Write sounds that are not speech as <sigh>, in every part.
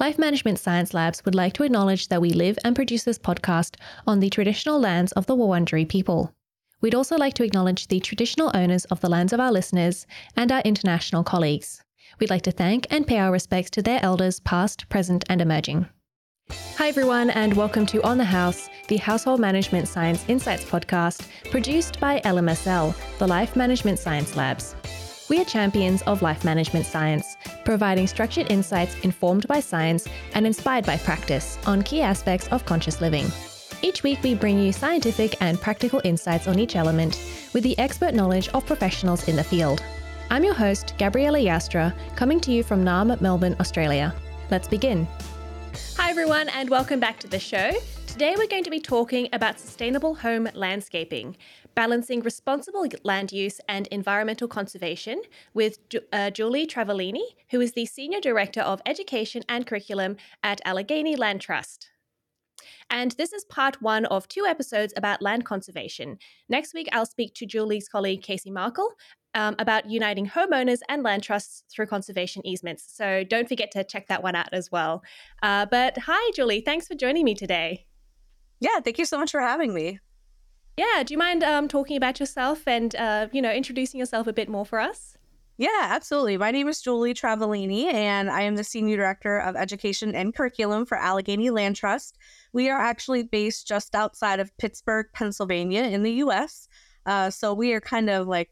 Life Management Science Labs would like to acknowledge that we live and produce this podcast on the traditional lands of the Wurundjeri people. We'd also like to acknowledge the traditional owners of the lands of our listeners and our international colleagues. We'd like to thank and pay our respects to their elders, past, present, and emerging. Hi, everyone, and welcome to On the House, the Household Management Science Insights podcast, produced by LMSL, the Life Management Science Labs. We are champions of life management science, providing structured insights informed by science and inspired by practice on key aspects of conscious living. Each week, we bring you scientific and practical insights on each element with the expert knowledge of professionals in the field. I'm your host, Gabriella Joustra, coming to you from Naarm, Melbourne, Australia. Let's begin. Hi, everyone, and welcome back to the show. Today, we're going to be talking about sustainable home landscaping, balancing responsible land use and environmental conservation with uh, Julie Travaglini, who is the Senior Director of Education and Curriculum at Allegheny Land Trust. And this is part one of two episodes about land conservation. Next week, I'll speak to Julie's colleague Casey Markle um, about uniting homeowners and land trusts through conservation easements. So don't forget to check that one out as well. Uh, but hi, Julie. Thanks for joining me today. Yeah, thank you so much for having me. Yeah, do you mind um, talking about yourself and uh, you know introducing yourself a bit more for us? Yeah, absolutely. My name is Julie Travaglini, and I am the Senior Director of Education and Curriculum for Allegheny Land Trust. We are actually based just outside of Pittsburgh, Pennsylvania, in the U.S. Uh, so we are kind of like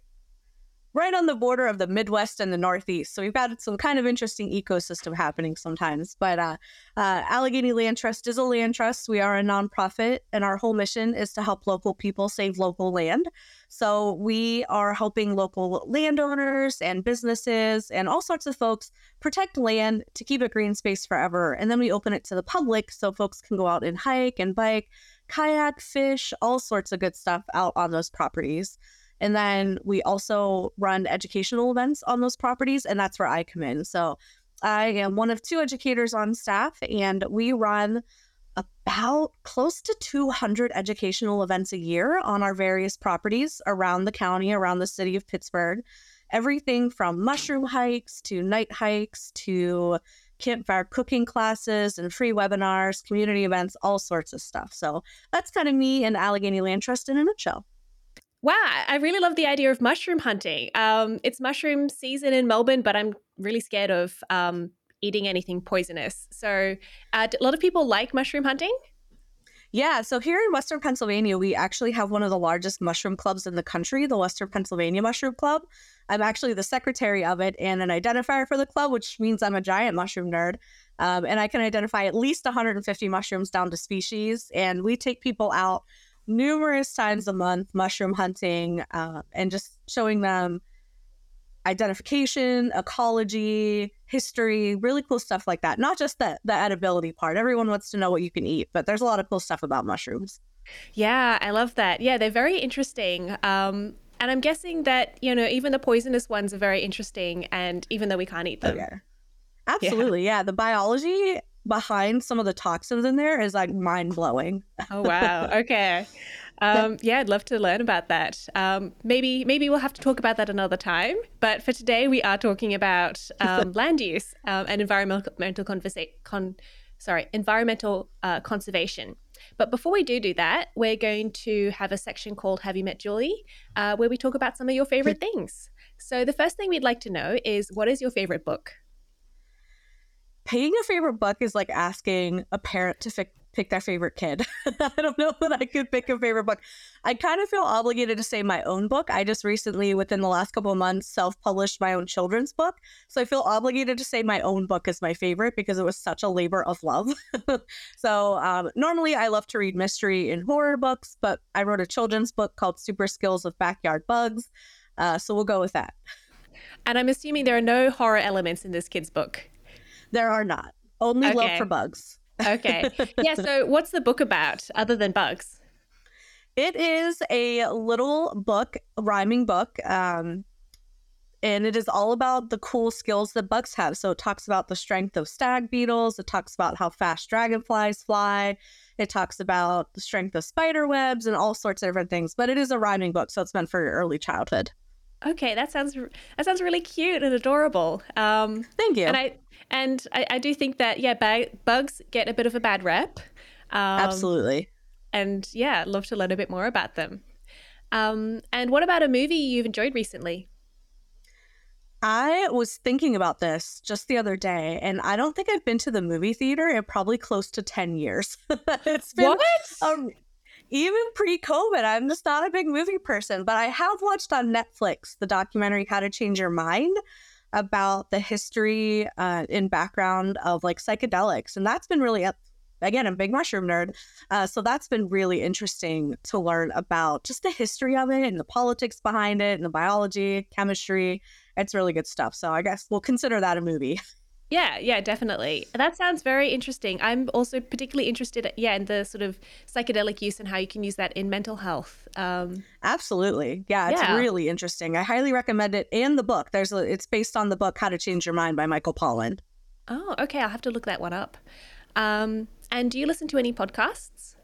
right on the border of the Midwest and the Northeast. So we've got some kind of interesting ecosystem happening sometimes. But uh, uh, Allegheny Land Trust is a land trust. We are a nonprofit, and our whole mission is to help local people save local land. So we are helping local landowners and businesses and all sorts of folks protect land to keep it green space forever. And then we open it to the public so folks can go out and hike and bike, kayak, fish, all sorts of good stuff out on those properties. And then we also run educational events on those properties, and that's where I come in. So I am one of two educators on staff, and we run about close to 200 educational events a year on our various properties around the county, around the city of Pittsburgh. Everything from mushroom hikes to night hikes to campfire cooking classes and free webinars, community events, all sorts of stuff. So that's kind of me and Allegheny Land Trust in a nutshell. Wow, I really love the idea of mushroom hunting. Um, it's mushroom season in Melbourne, but I'm really scared of um, eating anything poisonous. So, uh, a lot of people like mushroom hunting. Yeah, so here in Western Pennsylvania, we actually have one of the largest mushroom clubs in the country, the Western Pennsylvania Mushroom Club. I'm actually the secretary of it and an identifier for the club, which means I'm a giant mushroom nerd. Um, and I can identify at least 150 mushrooms down to species. And we take people out numerous times a month mushroom hunting uh, and just showing them identification, ecology, history, really cool stuff like that. Not just the the edibility part. Everyone wants to know what you can eat, but there's a lot of cool stuff about mushrooms. Yeah, I love that. Yeah, they're very interesting. Um, and I'm guessing that you know even the poisonous ones are very interesting, and even though we can't eat them. Oh, yeah. Absolutely, yeah. yeah. The biology behind some of the toxins in there is like mind blowing. oh wow. <laughs> Okay. Um, yeah, I'd love to learn about that. Um, maybe maybe we'll have to talk about that another time. But for today, we are talking about um, <laughs> land use um, and environmental conversa- con- sorry environmental uh, conservation. But before we do do that, we're going to have a section called "Have You Met Julie," uh, where we talk about some of your favorite <laughs> things. So the first thing we'd like to know is what is your favorite book? Paying a favorite book is like asking a parent to fi- pick their favorite kid. <laughs> I don't know that I could pick a favorite book. I kind of feel obligated to say my own book. I just recently, within the last couple of months, self published my own children's book. So I feel obligated to say my own book is my favorite because it was such a labor of love. <laughs> so um, normally I love to read mystery and horror books, but I wrote a children's book called Super Skills of Backyard Bugs. Uh, so we'll go with that. And I'm assuming there are no horror elements in this kid's book. There are not. Only okay. love for bugs. okay. <laughs> Yeah. So, what's the book about other than bugs? It is a little book, a rhyming book. Um, and it is all about the cool skills that bugs have. So it talks about the strength of stag beetles. It talks about how fast dragonflies fly. It talks about the strength of spider webs and all sorts of different things. But it is a rhyming book, so it's meant for your early childhood. Okay, that sounds that sounds really cute and adorable. Um, Thank you. And I and I, I do think that yeah, ba- bugs get a bit of a bad rep. Um, Absolutely. And yeah, love to learn a bit more about them. Um, and what about a movie you've enjoyed recently? I was thinking about this just the other day, and I don't think I've been to the movie theater in probably close to 10 years. <laughs> it's been what? Um, even pre COVID, I'm just not a big movie person, but I have watched on Netflix the documentary How to Change Your Mind about the history uh, in background of like psychedelics. And that's been really, up. again, I'm a big mushroom nerd. Uh, so that's been really interesting to learn about just the history of it and the politics behind it and the biology, chemistry. It's really good stuff. So I guess we'll consider that a movie. <laughs> Yeah, yeah, definitely. That sounds very interesting. I'm also particularly interested, yeah, in the sort of psychedelic use and how you can use that in mental health. Um, Absolutely, yeah, it's yeah. really interesting. I highly recommend it and the book. There's a, it's based on the book How to Change Your Mind by Michael Pollan. Oh, okay. I'll have to look that one up. Um, and do you listen to any podcasts?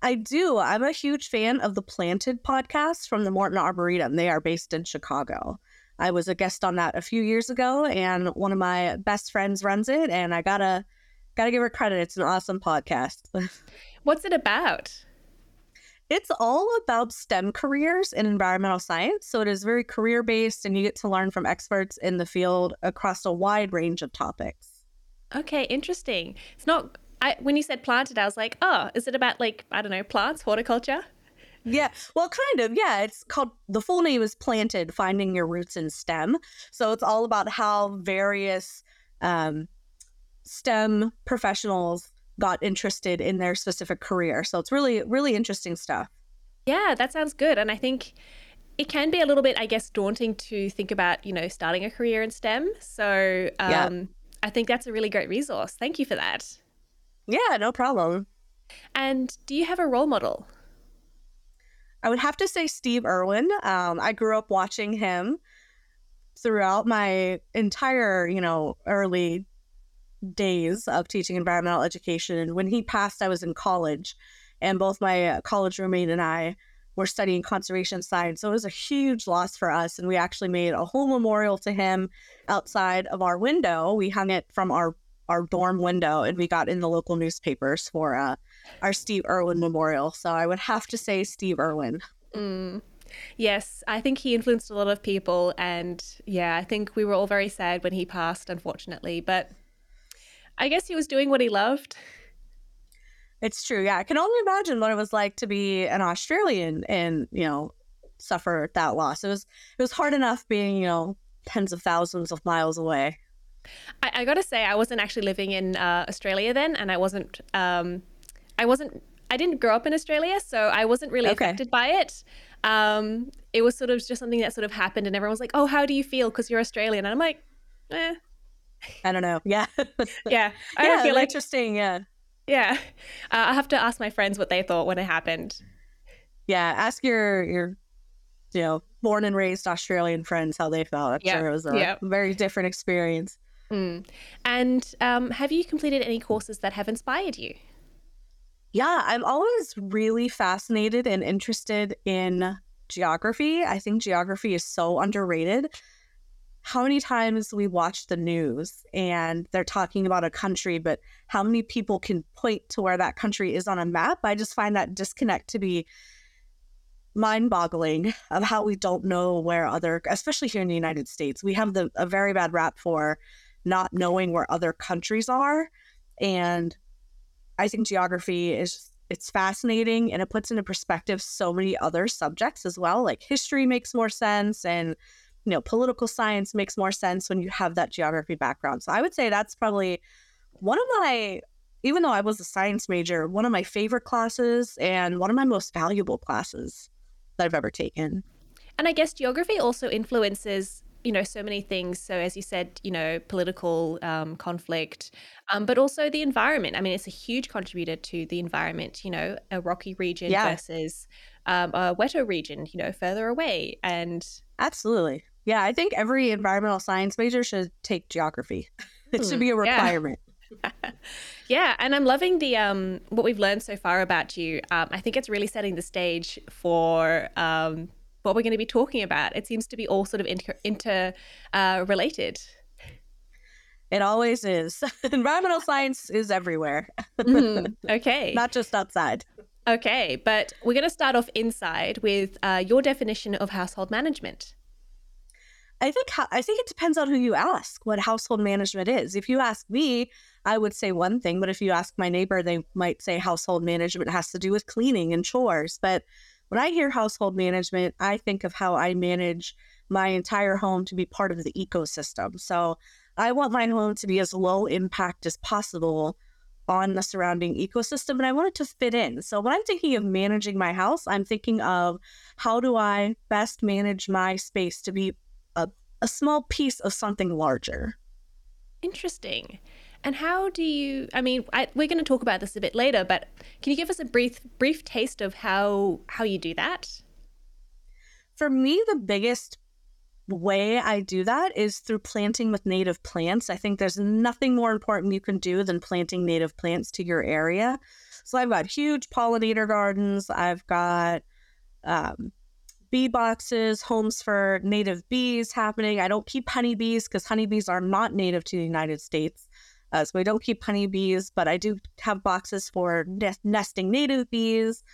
I do. I'm a huge fan of the Planted podcast from the Morton Arboretum. They are based in Chicago. I was a guest on that a few years ago, and one of my best friends runs it, and I gotta gotta give her credit. It's an awesome podcast. <laughs> What's it about? It's all about STEM careers in environmental science. So it is very career based, and you get to learn from experts in the field across a wide range of topics. Okay, interesting. It's not. I, when you said planted, I was like, oh, is it about like I don't know plants, horticulture? Yeah, well, kind of. Yeah, it's called the full name is Planted Finding Your Roots in STEM. So it's all about how various um, STEM professionals got interested in their specific career. So it's really, really interesting stuff. Yeah, that sounds good. And I think it can be a little bit, I guess, daunting to think about, you know, starting a career in STEM. So um, yeah. I think that's a really great resource. Thank you for that. Yeah, no problem. And do you have a role model? I would have to say Steve Irwin. Um, I grew up watching him throughout my entire, you know, early days of teaching environmental education. And when he passed, I was in college, and both my college roommate and I were studying conservation science. So it was a huge loss for us. And we actually made a whole memorial to him outside of our window. We hung it from our our dorm window and we got in the local newspapers for uh, our Steve Irwin memorial. So I would have to say Steve Irwin. Mm. Yes, I think he influenced a lot of people. And yeah, I think we were all very sad when he passed, unfortunately. But I guess he was doing what he loved. It's true. Yeah. I can only imagine what it was like to be an Australian and, you know, suffer that loss. It was it was hard enough being, you know, tens of thousands of miles away. I, I got to say, I wasn't actually living in uh, Australia then, and I wasn't. Um, I wasn't. I didn't grow up in Australia, so I wasn't really okay. affected by it. Um, it was sort of just something that sort of happened, and everyone was like, "Oh, how do you feel?" Because you're Australian, and I'm like, "Eh." I don't know. Yeah. <laughs> yeah. I yeah, feel like interesting. Yeah. Yeah. Uh, I have to ask my friends what they thought when it happened. Yeah. Ask your your you know born and raised Australian friends how they felt. I'm yeah. sure it was a very different experience. Mm. And um, have you completed any courses that have inspired you? Yeah, I'm always really fascinated and interested in geography. I think geography is so underrated. How many times we watch the news and they're talking about a country, but how many people can point to where that country is on a map? I just find that disconnect to be mind boggling of how we don't know where other, especially here in the United States, we have the, a very bad rap for not knowing where other countries are. And I think geography is it's fascinating and it puts into perspective so many other subjects as well. Like history makes more sense and you know, political science makes more sense when you have that geography background. So I would say that's probably one of my even though I was a science major, one of my favorite classes and one of my most valuable classes that I've ever taken. And I guess geography also influences you know so many things. So as you said you know political um, conflict um, but also the environment. I mean it's a huge contributor to the environment you know a rocky region yeah. versus um, a wetter region you know further away. And absolutely. Yeah i think every environmental science major should take geography. It should hmm, be a requirement. Yeah. <laughs> yeah, and I'm loving the um what we've learned so far about you. Um, I think it's really setting the stage for um what we're going to be talking about. It seems to be all sort of inter, inter uh, related. It always is. <laughs> Environmental science is everywhere. mm, <laughs> okay. Not just outside. Okay, but we're going to start off inside with uh, your definition of household management. I think I think it depends on who you ask what household management is. If you ask me, I would say one thing, but if you ask my neighbor, they might say household management has to do with cleaning and chores. But when I hear household management, I think of how I manage my entire home to be part of the ecosystem. So I want my home to be as low impact as possible on the surrounding ecosystem and I want it to fit in. So when I'm thinking of managing my house, I'm thinking of how do I best manage my space to be a, a small piece of something larger. Interesting. And how do you? I mean, I, we're going to talk about this a bit later, but can you give us a brief brief taste of how how you do that? For me, the biggest way I do that is through planting with native plants. I think there's nothing more important you can do than planting native plants to your area. So I've got huge pollinator gardens. I've got um, bee boxes, homes for native bees happening. I don't keep honeybees because honeybees are not native to the United States. Uh, so I don't keep honeybees, but I do have boxes for nesting native bees.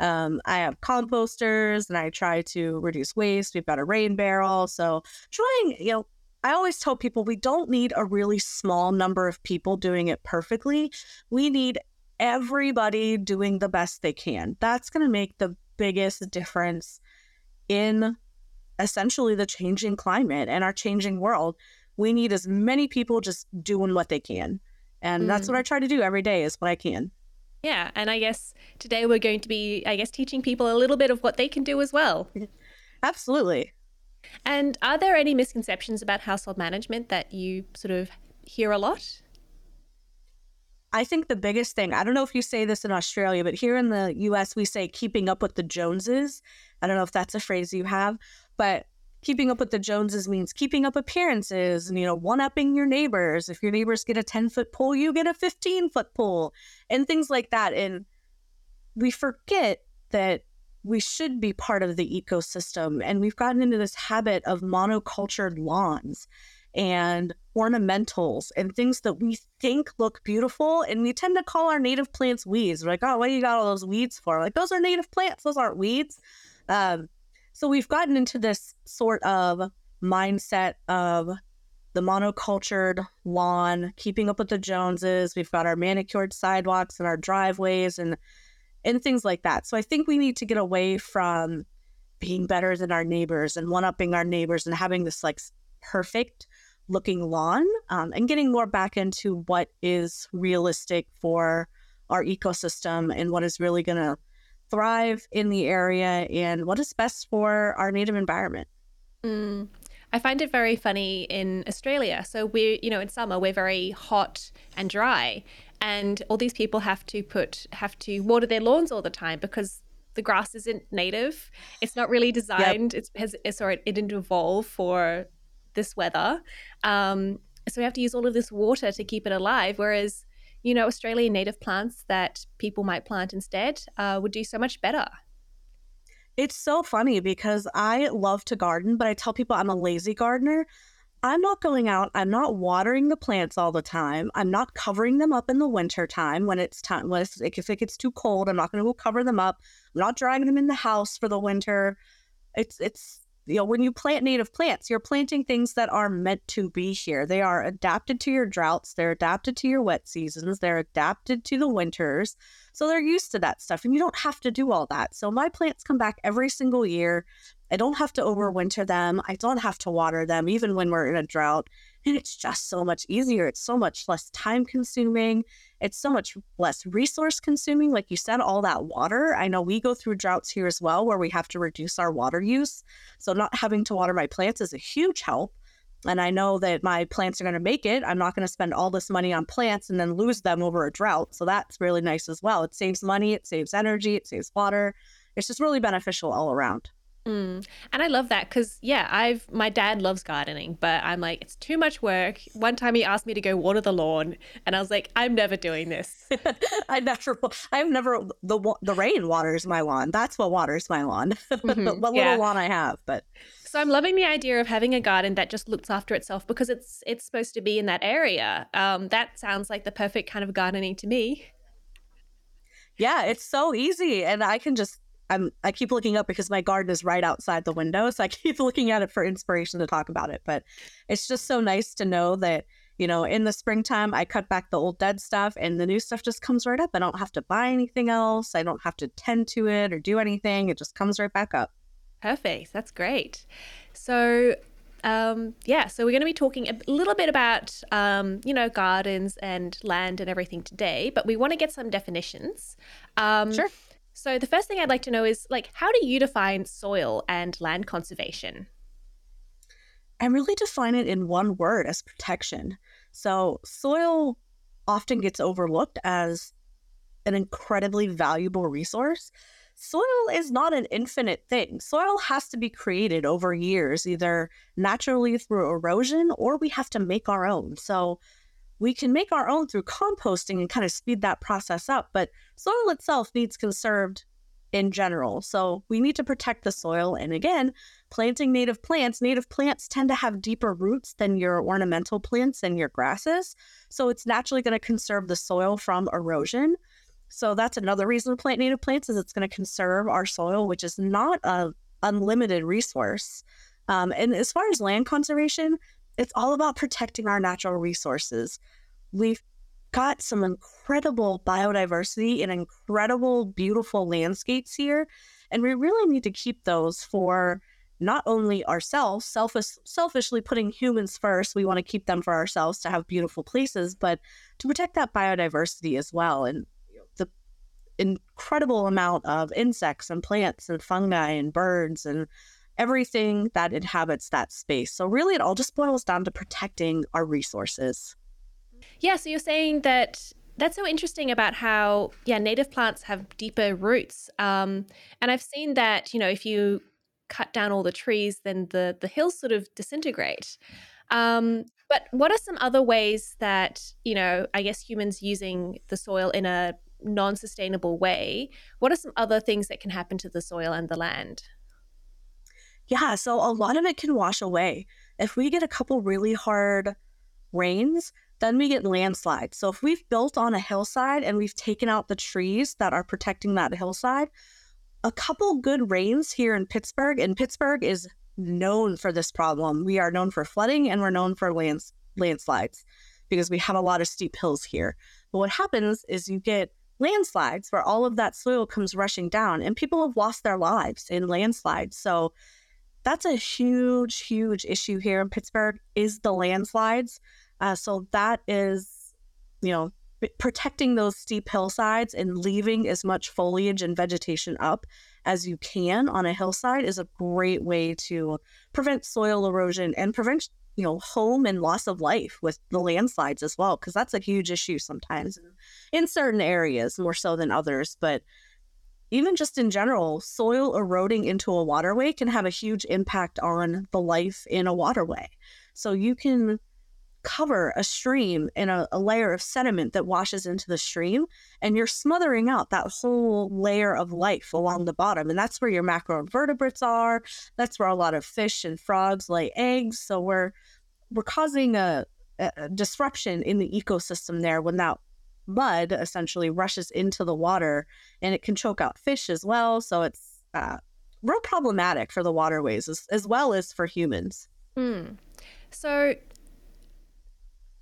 Um, I have composters and I try to reduce waste. We've got a rain barrel. So trying, you know, I always tell people we don't need a really small number of people doing it perfectly. We need everybody doing the best they can. That's going to make the biggest difference in essentially the changing climate and our changing world. We need as many people just doing what they can. And mm. that's what I mm. try to do every day is what I can. Yeah. And I guess today we're going to be, I guess, teaching people a little bit of what they can do as well. <laughs> Absolutely. And are there any misconceptions about household management that you sort of hear a lot? I think the biggest thing, I don't know if you say this in Australia, but here in the US, we say keeping up with the Joneses. I don't know if that's a phrase you have, but keeping up with the Joneses means keeping up appearances and, you know, one upping your neighbors. If your neighbors get a 10 foot pool, you get a 15 foot pool and things like that. And we forget that we should be part of the ecosystem. And we've gotten into this habit of monocultured lawns and ornamentals and things that we think look beautiful. And we tend to call our native plants weeds. We're like, oh, what you got all those weeds for? Like, those are native plants, those aren't weeds. Um, so we've gotten into this sort of mindset of the monocultured lawn, keeping up with the Joneses. We've got our manicured sidewalks and our driveways and and things like that. So I think we need to get away from being better than our neighbors and one upping our neighbors and having this like perfect looking lawn um, and getting more back into what is realistic for our ecosystem and what is really going to thrive in the area and what is best for our native environment. Mm. I find it very funny in Australia. So we're, you know, in summer we're very hot and dry, and all these people have to put have to water their lawns all the time because the grass isn't native. It's not really designed. Yep. It's has it's, sorry, it didn't evolve for this weather. Um, so we have to use all of this water to keep it alive. Whereas, you know, Australian native plants that people might plant instead uh, would do so much better. It's so funny because I love to garden, but I tell people I'm a lazy gardener. I'm not going out, I'm not watering the plants all the time. I'm not covering them up in the winter time when it's time when it's, if it gets too cold, I'm not going to go cover them up. I'm not drying them in the house for the winter. It's it's you know, when you plant native plants, you're planting things that are meant to be here. They are adapted to your droughts, they're adapted to your wet seasons, they're adapted to the winters. So they're used to that stuff, and you don't have to do all that. So my plants come back every single year. I don't have to overwinter them, I don't have to water them, even when we're in a drought. And it's just so much easier. It's so much less time consuming. It's so much less resource consuming. Like you said, all that water. I know we go through droughts here as well where we have to reduce our water use. So not having to water my plants is a huge help. And I know that my plants are going to make it. I'm not going to spend all this money on plants and then lose them over a drought. So that's really nice as well. It saves money, it saves energy, it saves water. It's just really beneficial all around. Mm. And I love that because yeah, I've my dad loves gardening, but I'm like it's too much work. One time he asked me to go water the lawn, and I was like, I'm never doing this. <laughs> I never, I've never the the rain waters my lawn. That's what waters my lawn. <laughs> Mm-hmm. what yeah. little lawn I have, but. So I'm loving the idea of having a garden that just looks after itself because it's it's supposed to be in that area. Um, that sounds like the perfect kind of gardening to me. Yeah, it's so easy, and I can just I'm I keep looking up because my garden is right outside the window, so I <laughs> keep looking at it for inspiration to talk about it. But it's just so nice to know that you know in the springtime I cut back the old dead stuff and the new stuff just comes right up. I don't have to buy anything else. I don't have to tend to it or do anything. It just comes right back up. Perfect. That's great. So um, yeah, so we're going to be talking a little bit about, um, you know, gardens and land and everything today, but we want to get some definitions. Um, sure. So the first thing I'd like to know is like how do you define soil and land conservation? I really define it in one word as protection. So soil often gets overlooked as an incredibly valuable resource. Soil is not an infinite thing. Soil has to be created over years, either naturally through erosion or we have to make our own. So we can make our own through composting and kind of speed that process up, but soil itself needs conserved in general. So we need to protect the soil. And again, planting native plants, native plants tend to have deeper roots than your ornamental plants and your grasses. So it's naturally going to conserve the soil from erosion. So that's another reason to plant native plants is it's going to conserve our soil, which is not a unlimited resource. Um, and as far as land conservation, it's all about protecting our natural resources. We've got some incredible biodiversity and incredible, beautiful landscapes here. And we really need to keep those for not only ourselves, selfish, selfishly putting humans first, we want to keep them for ourselves to have beautiful places, but to protect that biodiversity as well. And the incredible amount of insects and plants and fungi and birds and everything that inhabits that space. So, really, it all just boils down to protecting our resources. Yeah. So, you're saying that that's so interesting about how, yeah, native plants have deeper roots. Um, and I've seen that, you know, if you cut down all the trees, then the, the hills sort of disintegrate. Um, but what are some other ways that, you know, I guess humans using the soil in a non sustainable way? What are some other things that can happen to the soil and the land? Yeah, so a lot of it can wash away. If we get a couple really hard rains, then we get landslides. So if we've built on a hillside and we've taken out the trees that are protecting that hillside, a couple good rains here in Pittsburgh, and Pittsburgh is known for this problem. We are known for flooding and we're known for lands, landslides because we have a lot of steep hills here. But what happens is you get landslides where all of that soil comes rushing down and people have lost their lives in landslides. So that's a huge, huge issue here in Pittsburgh is the landslides. Uh, so that is, you know, protecting those steep hillsides and leaving as much foliage and vegetation up as you can on a hillside is a great way to prevent soil erosion and prevent you know home and loss of life with the landslides as well because that's a huge issue sometimes in, in certain areas more so than others but even just in general, soil eroding into a waterway can have a huge impact on the life in a waterway. So you can cover a stream in a, a, layer of sediment that washes into the stream, and you're smothering out that whole layer of life along the bottom. And that's where your macroinvertebrates are. That's where a lot of fish and frogs lay eggs. So we're we're causing a, a disruption in the ecosystem there when that mud essentially rushes into the water and it can choke out fish as well. So it's uh, real problematic for the waterways as, as well as for humans. Mm. So,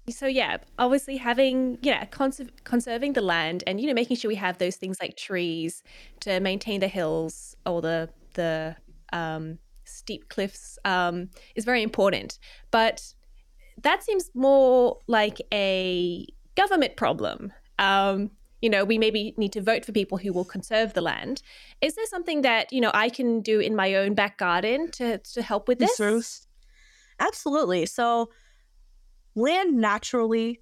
so yeah, obviously having yeah conserv- conserving the land and you know making sure we have those things like trees to maintain the hills or the the um, steep cliffs um, is very important. But that seems more like a government problem. Um, you know, we maybe need to vote for people who will conserve the land. Is there something that, you know, I can do in my own back garden to, to help with this? Absolutely. So, land naturally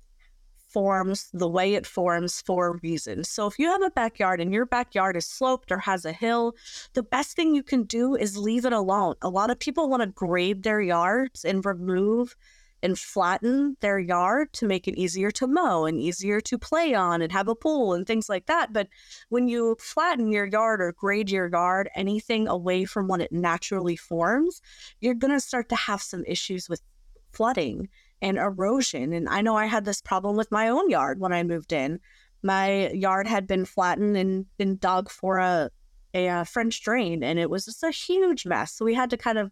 forms the way it forms for a reason. So if you have a backyard and your backyard is sloped or has a hill, the best thing you can do is leave it alone. A lot of people want to grade their yards and remove and flatten their yard to make it easier to mow and easier to play on and have a pool and things like that. But when you flatten your yard or grade your yard, anything away from what it naturally forms, you're going to start to have some issues with flooding and erosion. And I know I had this problem with my own yard when I moved in. My yard had been flattened and been dug for a, a, French drain, and it was just a huge mess. So we had to kind of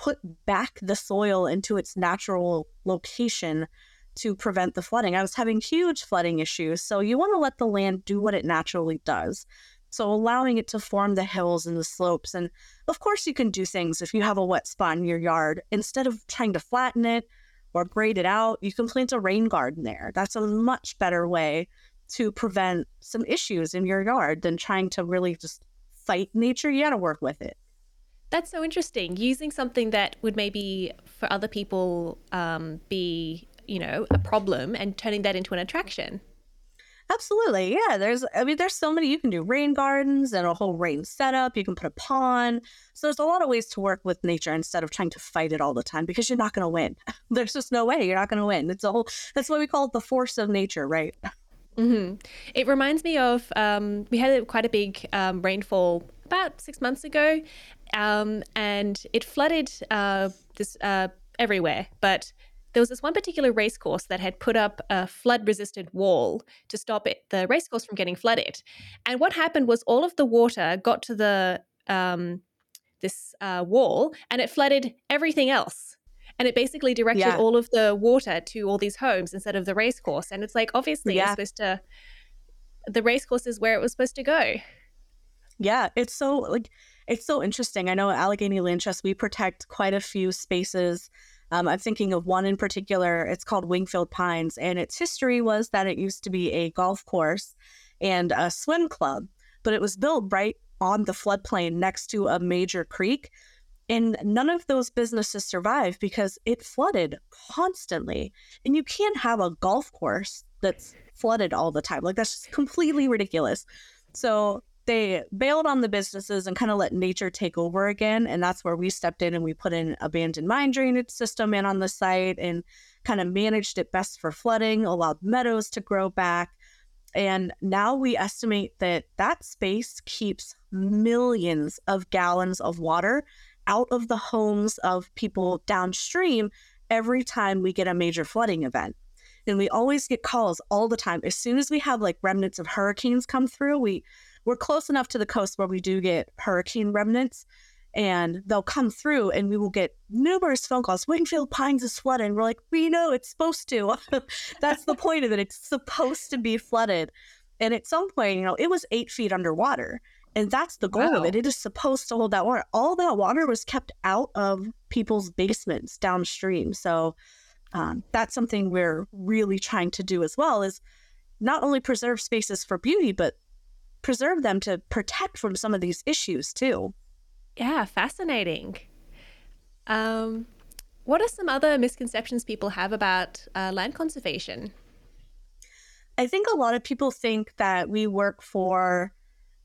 put back the soil into its natural location to prevent the flooding. I was having huge flooding issues. So you want to let the land do what it naturally does. So allowing it to form the hills and the slopes. And of course, you can do things if you have a wet spot in your yard. Instead of trying to flatten it or grade it out, you can plant a rain garden there. That's a much better way to prevent some issues in your yard than trying to really just fight nature. You got to work with it. That's so interesting. Using something that would maybe for other people um, be, you know, a problem and turning that into an attraction. Absolutely. Yeah. There's, I mean, there's so many you can do rain gardens and a whole rain setup. You can put a pond. So there's a lot of ways to work with nature instead of trying to fight it all the time because you're not going to win. <laughs> there's just no way you're not going to win. It's a whole, that's why we call it the force of nature, right? Mm-hmm. It reminds me of, um, we had quite a big um, rainfall about six months ago, um, and it flooded uh, this uh, everywhere. But there was this one particular racecourse that had put up a flood resistant wall to stop it, the racecourse from getting flooded. And what happened was all of the water got to the um, this uh, wall and it flooded everything else. And it basically directed yeah. all of the water to all these homes instead of the racecourse. And it's like, obviously, yeah. you're supposed to, the racecourse is where it was supposed to go. Yeah, it's so like it's so interesting. I know Allegheny Land Trust we protect quite a few spaces. Um, I'm thinking of one in particular. It's called Wingfield Pines, and its history was that it used to be a golf course and a swim club, but it was built right on the floodplain next to a major creek. And none of those businesses survived because it flooded constantly. And you can't have a golf course that's flooded all the time. Like, that's just completely ridiculous. So they bailed on the businesses and kind of let nature take over again. And that's where we stepped in and we put an abandoned mine drainage system in on the site and kind of managed it best for flooding, allowed meadows to grow back. And now we estimate that that space keeps millions of gallons of water out of the homes of people downstream every time we get a major flooding event. And we always get calls all the time. As soon as we have like remnants of hurricanes come through, we we're close enough to the coast where we do get hurricane remnants and they'll come through and we will get numerous phone calls. Wingfield Pines is flooded. And we're like, we know it's supposed to. <laughs> That's the point of it. It's supposed to be flooded. And at some point, you know, it was eight feet underwater. And that's the goal wow. of it. It is supposed to hold that water. All that water was kept out of people's basements downstream. So um, that's something we're really trying to do as well is not only preserve spaces for beauty, but preserve them to protect from some of these issues too. Yeah, fascinating. Um, what are some other misconceptions people have about uh, land conservation? I think a lot of people think that we work for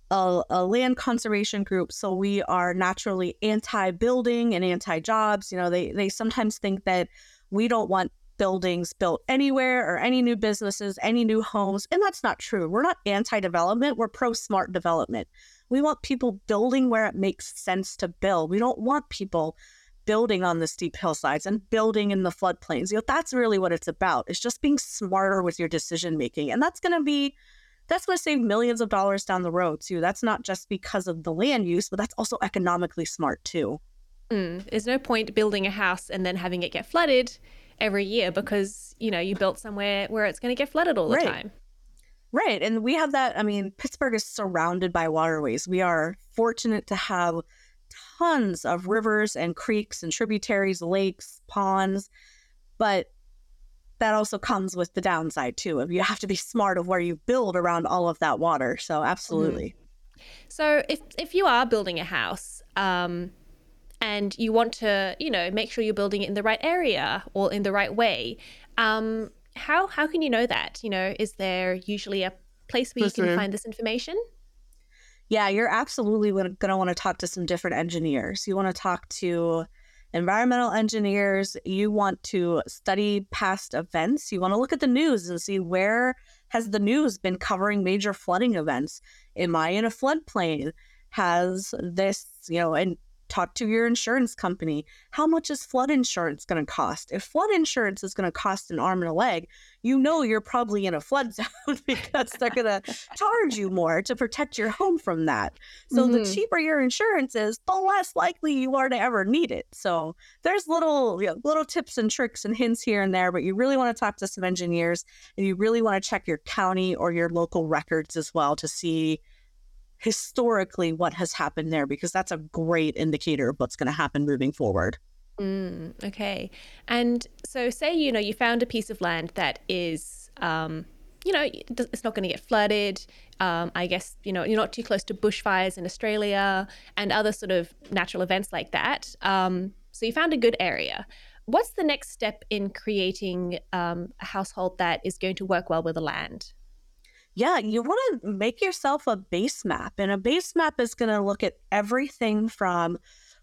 a, a, land conservation group, so we are naturally anti-building and anti-jobs. You know, they they sometimes think that we don't want buildings built anywhere or any new businesses, any new homes. And that's not true. We're not anti development, we're pro smart development. We want people building where it makes sense to build. We don't want people building on the steep hillsides and building in the floodplains. You know, that's really what it's about. It's just being smarter with your decision making. And that's going to be that's going to save millions of dollars down the road too. That's not just because of the land use, but that's also economically smart too. Mm, there's no point building a house and then having it get flooded every year because you know you built somewhere where it's going to get flooded all the right. time. Right, and we have that. I mean, Pittsburgh is surrounded by waterways. We are fortunate to have tons of rivers and creeks and tributaries, lakes, ponds, but that also comes with the downside too. Of you have to be smart of where you build around all of that water. So absolutely. Mm-hmm. So if if you are building a house, um, and you want to, you know, make sure you're building it in the right area or in the right way, um, how how can you know that? You know, is there usually a place where you can find this information? Yeah, you're absolutely going to want to talk to some different engineers. You want to talk to environmental engineers. You want to study past events. You want to look at the news and see where has the news been covering major flooding events. Am I in a floodplain? Has this, you know, and talk to your insurance company. How much is flood insurance going to cost? If flood insurance is going to cost an arm and a leg, you know you're probably in a flood <laughs> zone because they're going to charge you more to protect your home from that. So mm-hmm. the cheaper your insurance is, the less likely you are to ever need it. So there's little you know, little tips and tricks and hints here and there, but you really want to talk to some engineers and you really want to check your county or your local records as well to see historically what has happened there because that's a great indicator of what's going to happen moving forward. Mm, okay. And so, say, you know, you found a piece of land that is, um, you know, it's not going to get flooded. Um, I guess, you know, you're not too close to bushfires in Australia and other sort of natural events like that. Um, so, you found a good area. What's the next step in creating um, a household that is going to work well with the land? Yeah, you want to make yourself a base map. And a base map is going to look at everything from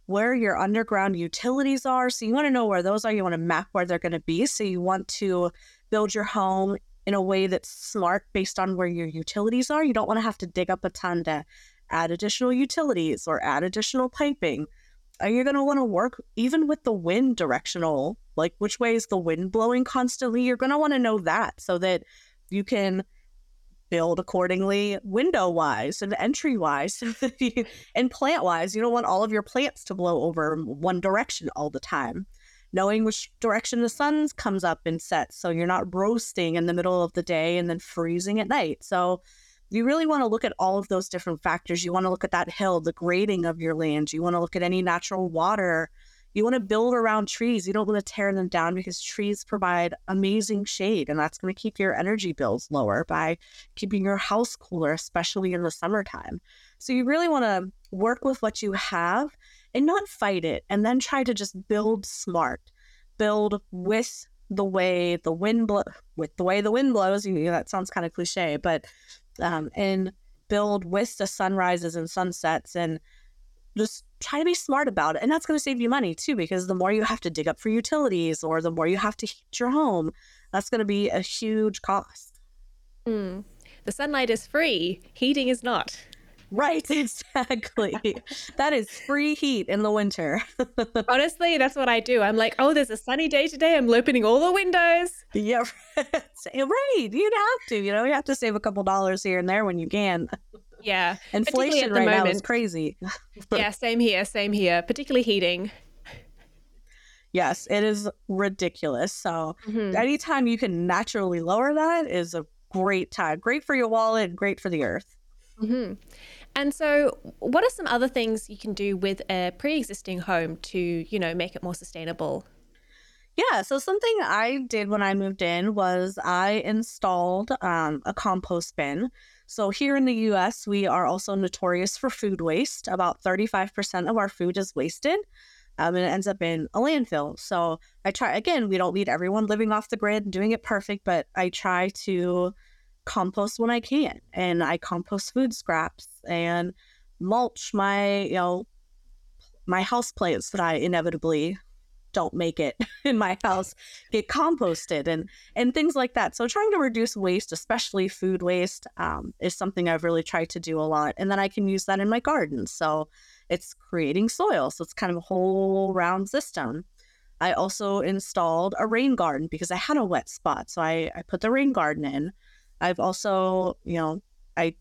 where your underground utilities are. So you want to know where those are. You want to map where they're going to be. So you want to build your home in a way that's smart based on where your utilities are. You don't want to have to dig up a ton to add additional utilities or add additional piping. You're you going to want to work even with the wind directional, like which way is the wind blowing constantly? You're going to want to know that so that you can build accordingly window wise and entry wise <laughs> and plant wise. You don't want all of your plants to blow over one direction all the time. Knowing which direction the sun comes up and sets so you're not roasting in the middle of the day and then freezing at night. So you really want to look at all of those different factors. You want to look at that hill, the grading of your land. You want to look at any natural water you want to build around trees. You don't want to tear them down because trees provide amazing shade, and that's going to keep your energy bills lower by keeping your house cooler, especially in the summertime. So you really want to work with what you have and not fight it, and then try to just build smart, build with the way the wind blow with the way the wind blows. You know, that sounds kind of cliche, but um, and build with the sunrises and sunsets and just try to be smart about it. And that's going to save you money too, because the more you have to dig up for utilities or the more you have to heat your home, that's going to be a huge cost. Mm. The sunlight is free, heating is not. Right, <laughs> exactly. that is free heat in the winter. <laughs> Honestly, that's what I do. I'm like, oh, there's a sunny day today. I'm opening all the windows. Yeah, <laughs> right. You'd have to. You know, you have to save a couple dollars here and there when you can. Yeah. Inflation right moment. now is crazy. <laughs> <laughs> yeah, same here, same here, particularly heating. Yes, it is ridiculous. So mm-hmm. anytime you can naturally lower that is a great time. Great for your wallet, great for the earth. Mm-hmm. And so, what are some other things you can do with a pre-existing home to, you know, make it more sustainable? Yeah, so something I did when I moved in was I installed um, a compost bin. So, here in the US, we are also notorious for food waste. About 35% of our food is wasted. Um, and it ends up in a landfill. So I try again. We don't need everyone living off the grid and doing it perfect, but I try to compost when I can, and I compost food scraps and mulch my you know my house plants that I inevitably don't make it <laughs> in my house get composted and and things like that. So trying to reduce waste especially food waste um, is something i've really tried to do a lot and then i can use that in my garden. So it's creating soil so it's kind of a whole round system. I also installed a rain garden because i had a wet spot so i, I put the rain garden in. I've also you know i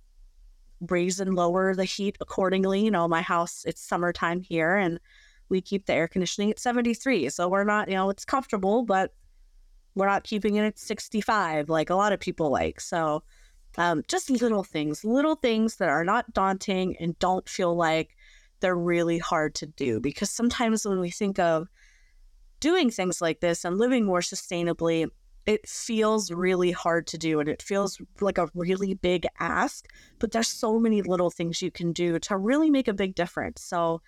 raise and lower the heat accordingly. You know my house it's summertime here and we keep the air conditioning at 73. So we're not, you know, it's comfortable, but we're not keeping it at 65 like a lot of people like. So um, just little things, little things that are not daunting and don't feel like they're really hard to do. Because sometimes when we think of doing things like this and living more sustainably, it feels really hard to do and it feels like a really big ask. But there's so many little things you can do to really make a big difference. So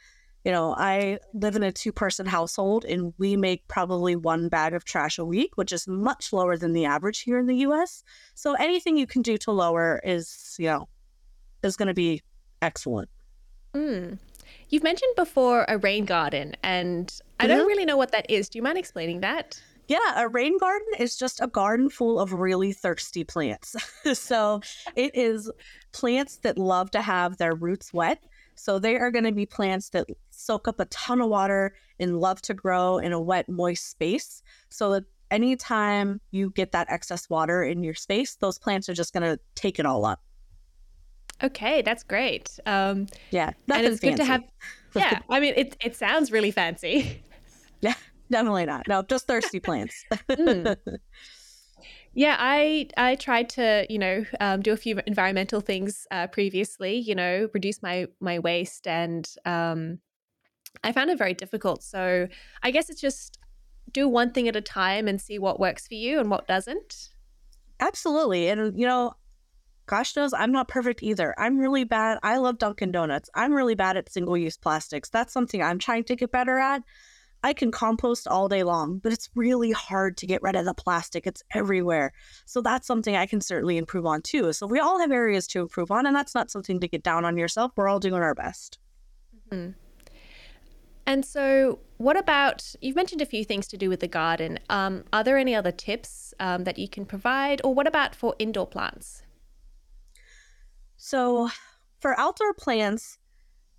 You know, I live in a two person household and we make probably one bag of trash a week, which is much lower than the average here in the US. So anything you can do to lower is, you know, is going to be excellent. Mm. You've mentioned before a rain garden, and I don't mm-hmm. really know what that is. Do you mind explaining that? Yeah, a rain garden is just a garden full of really thirsty plants. <laughs> so it is plants that love to have their roots wet. So they are going to be plants that soak up a ton of water and love to grow in a wet, moist space. So that anytime you get that excess water in your space, those plants are just going to take it all up. Okay, that's great. Um, yeah, and it's fancy. good to have. Yeah, I mean, it it sounds really fancy. <laughs> Yeah, definitely not. No, just thirsty plants. mm. <laughs> Yeah, I I tried to you know um, do a few environmental things uh, previously. You know, reduce my my waste, and um, I found it very difficult. So I guess it's just do one thing at a time and see what works for you and what doesn't. Absolutely, and you know, gosh knows I'm not perfect either. I'm really bad. I love Dunkin' Donuts. I'm really bad at single use plastics. That's something I'm trying to get better at. I can compost all day long, but it's really hard to get rid of the plastic. It's everywhere. So that's something I can certainly improve on too. So we all have areas to improve on, and that's not something to get down on yourself. We're all doing our best. Mm-hmm. And so, what about you've mentioned a few things to do with the garden? Um, are there any other tips um, that you can provide, or what about for indoor plants? So, for outdoor plants,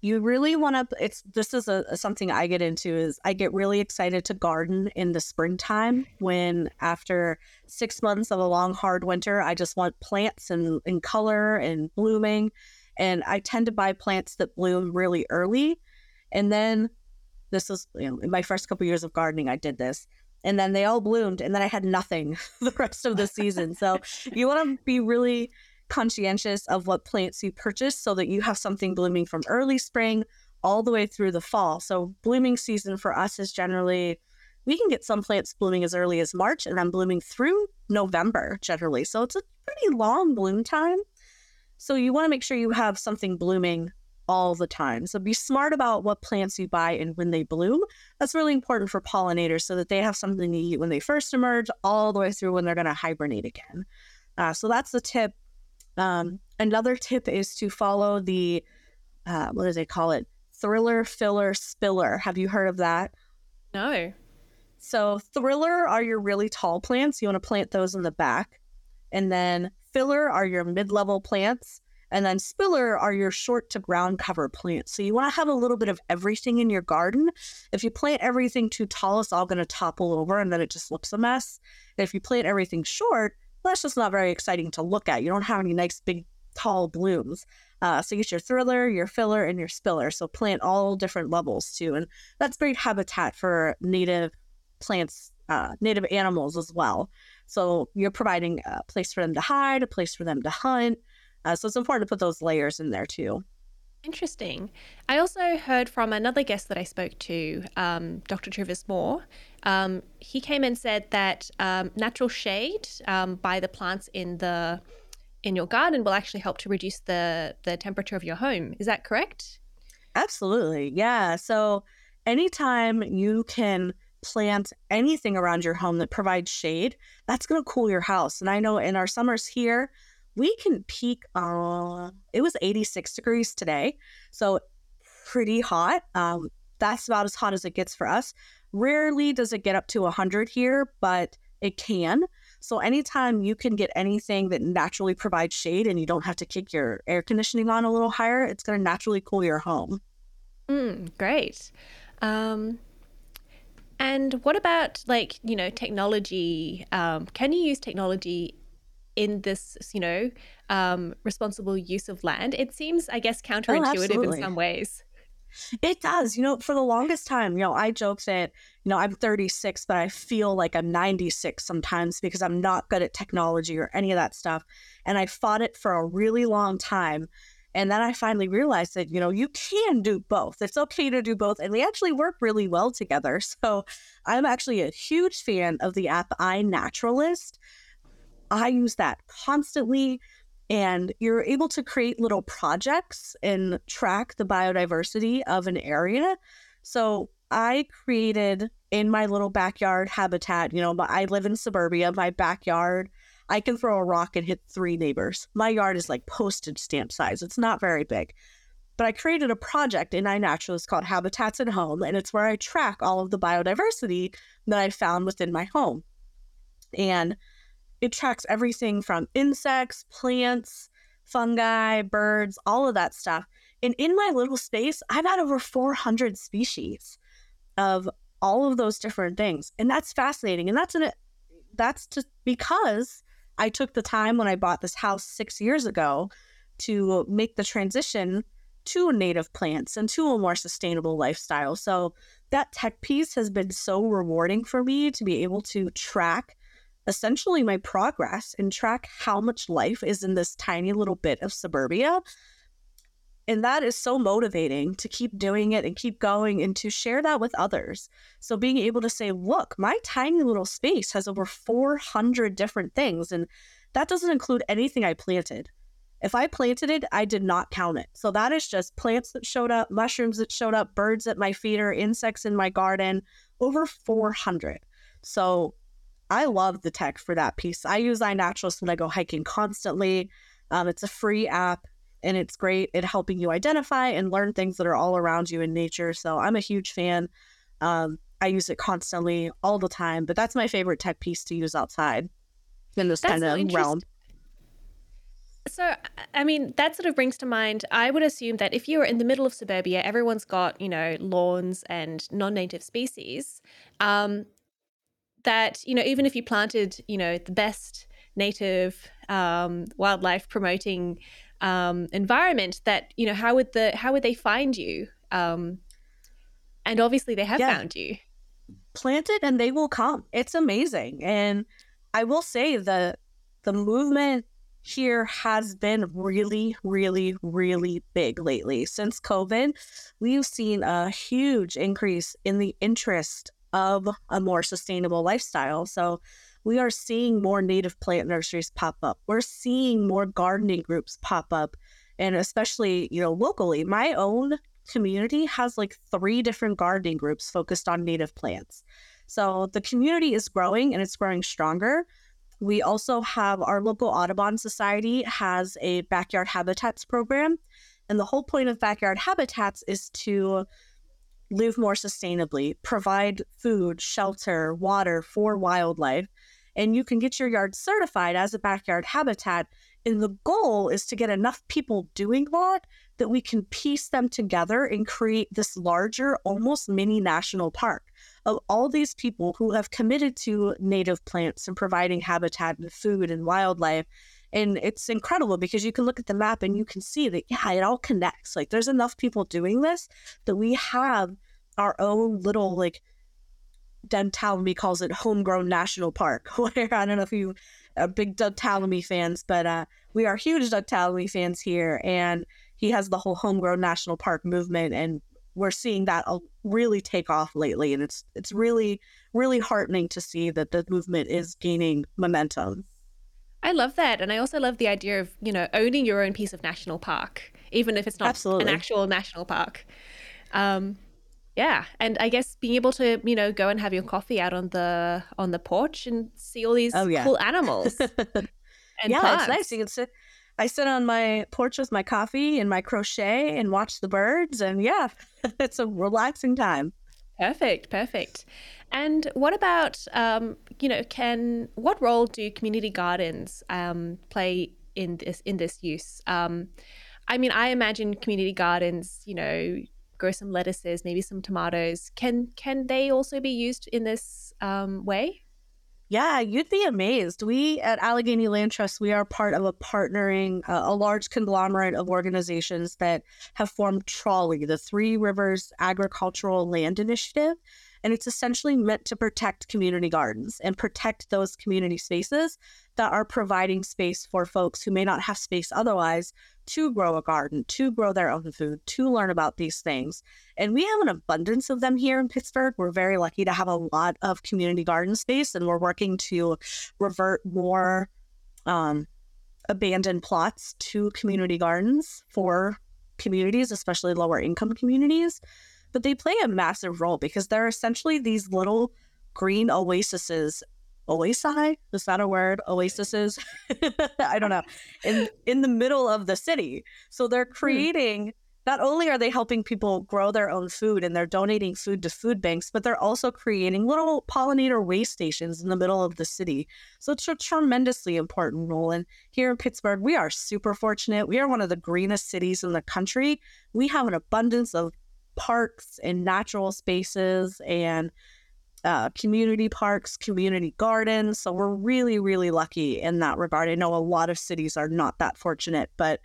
you really want to it's this is a, something i get into is i get really excited to garden in the springtime when after six months of a long hard winter i just want plants and in color and blooming. And i tend to buy plants that bloom really early. And then this is you know in my first couple years of gardening i did this. And then they all bloomed and then i had nothing <laughs> the rest of the season. So <laughs> you want to be really conscientious of what plants you purchase so that you have something blooming from early spring all the way through the fall. So, blooming season for us is generally, we can get some plants blooming as early as March and then blooming through November generally. So, it's a pretty long bloom time. So, you want to make sure you have something blooming all the time. So, be smart about what plants you buy and when they bloom. That's really important for pollinators so that they have something to eat when they first emerge, all the way through when they're going to hibernate again. Uh, so, that's the tip um, another tip is to follow the, uh, what do they call it? Thriller, filler, spiller. Have you heard of that? No. So, thriller are your really tall plants. You want to plant those in the back. And then filler are your mid level plants. And then spiller are your short to ground cover plants. So you want to have a little bit of everything in your garden. If you plant everything too tall, it's all going to topple over and then it just looks a mess. And if you plant everything short, that's just not very exciting to look at. You don't have any nice big tall blooms. Uh, so get your thriller, your filler, and your spiller. So plant all different levels too, and that's great habitat for native plants, uh, native animals as well. So you're providing a place for them to hide, a place for them to hunt. Uh, so it's important to put those layers in there too. Interesting. I also heard from another guest that I spoke to, um, Dr. Travis Moore. Um, he came and said that um, natural shade um, by the plants in the in your garden will actually help to reduce the the temperature of your home. Is that correct? Absolutely. Yeah. So anytime you can plant anything around your home that provides shade, that's going to cool your house. And I know in our summers here, we can peak uh it was 86 degrees today so pretty hot um that's about as hot as it gets for us. Rarely does it get up to 100 here but it can. So anytime you can get anything that naturally provides shade and you don't have to kick your air conditioning on a little higher it's going to naturally cool your home. Mm, great. Um and what about like you know technology um, can you use technology in this, you know, um, responsible use of land. It seems, I guess, oh, counterintuitive oh, in some ways. It does. You know, for the longest time, you know, I joke that, you know, I'm 36, but I feel like I'm 96 sometimes because I'm not good at technology or any of that stuff. And I fought it for a really long time. And then I finally realized that, you know, you can do both. It's okay to do both. And they actually work really well together. <laughs> So I'm actually a huge fan of the app iNaturalist I use that constantly. and you're able to create little projects and track the biodiversity of an area. So I created in my little backyard habitat, you know, I live in suburbia, my backyard, I can throw a rock and hit three neighbors. My yard is like postage stamp size. It's not very big. But I created a project in iNaturalist called Habitats at Home, and it's where I track all of the biodiversity that I found within my home. And it tracks everything from insects, plants, fungi, birds, all of that stuff. And in my little space, I've had over 400 species of all of those different things. And that's fascinating. And that's an that's just because I took the time when I bought this house 6 years ago to make the transition to native plants and to a more sustainable lifestyle. So that tech piece has been so rewarding for me to be able to track essentially my progress and track how much life is in this tiny little bit of suburbia. And that is so motivating to keep doing it and keep going and to share that with others. So, being able to say, look, my tiny little space has over 400 different things. And that doesn't include anything I planted. If I planted it, I did not count it. So, that is just plants that showed up, mushrooms that showed up, birds at my feeder, insects in my garden, over 400. So, I love the tech for that piece. I use iNaturalist when I go hiking constantly. Um, it's a free app and it's great at helping you identify and learn things that are all around you in nature. So I'm a huge fan. Um, I use it constantly, all the time. But that's my favorite tech piece to use outside in this that's kind of realm. So, I mean, that sort of brings to mind. I would assume that if you're in the middle of suburbia, everyone's got you know lawns and non-native species. Um, that you know even if you planted you know the best native um, wildlife promoting um, environment that you know how would the how would they find you? Um, and obviously they have yeah. found you. Plant it and they will come. It's amazing. And i will say the the movement here has been really really really big lately. Since covid we've seen a huge increase in the interest of a more sustainable lifestyle. So we are seeing more native plant nurseries pop up. We're seeing more gardening groups pop up. And especially, you know, locally, my own community has like three different gardening groups focused on native plants. So the community is growing and it's growing stronger. We also have our local Audubon Society has a backyard habitats program. And the whole point of backyard habitats is to live more sustainably, provide food, shelter, water for wildlife, and you can get your yard certified as a backyard habitat. And the goal is to get enough people doing that that we can piece them together and create this larger, almost mini national park of all these people who have committed to native plants and providing habitat and food and wildlife. And it's incredible because you can look at the map and you can see that, yeah, it all connects. Like there's enough people doing this that we have our own little like Doug Tallamy calls it homegrown national park. <laughs> Where I don't know if you are big Doug Tallamy fans, but uh, we are huge Doug Tallamy fans here, and he has the whole homegrown national park movement, and we're seeing that really take off lately, and it's it's really really heartening to see that the movement is gaining momentum. I love that, and I also love the idea of you know owning your own piece of national park, even if it's not Absolutely. an actual national park. Um, yeah and i guess being able to you know go and have your coffee out on the on the porch and see all these oh, yeah. cool animals <laughs> and yeah plants. it's nice you can sit i sit on my porch with my coffee and my crochet and watch the birds and yeah <laughs> it's a relaxing time perfect perfect and what about um, you know can what role do community gardens um, play in this in this use um, I mean, I imagine community gardens, you know, grow some lettuces, maybe some tomatoes. Can can they also be used in this um, way? Yeah, you'd be amazed. We at Allegheny Land Trust, we are part of a partnering, uh, a large conglomerate of organizations that have formed Trolley, the Three Rivers Agricultural Land Initiative. And it's essentially meant to protect community gardens and protect those community spaces that are providing space for folks who may not have space otherwise to grow a garden, to grow their own food, to learn about these things. And we have an abundance of them here in Pittsburgh. We're very lucky to have a lot of community garden space, and we're working to revert more um, abandoned plots to community gardens for communities, especially lower income communities. But they play a massive role because they're essentially these little green oases. Oasi? Is that a word? Oases? <laughs> I don't know. In in the middle of the city. So they're hmm. creating not only are they helping people grow their own food and they're donating food to food banks, but they're also creating little pollinator waste stations in the middle of the city. So it's a tremendously important role. And here in Pittsburgh, we are super fortunate. We are one of the greenest cities in the country. We have an abundance of parks and natural spaces and uh, community parks, community gardens. So we're really, really lucky in that regard. I know a lot of cities are not that fortunate, but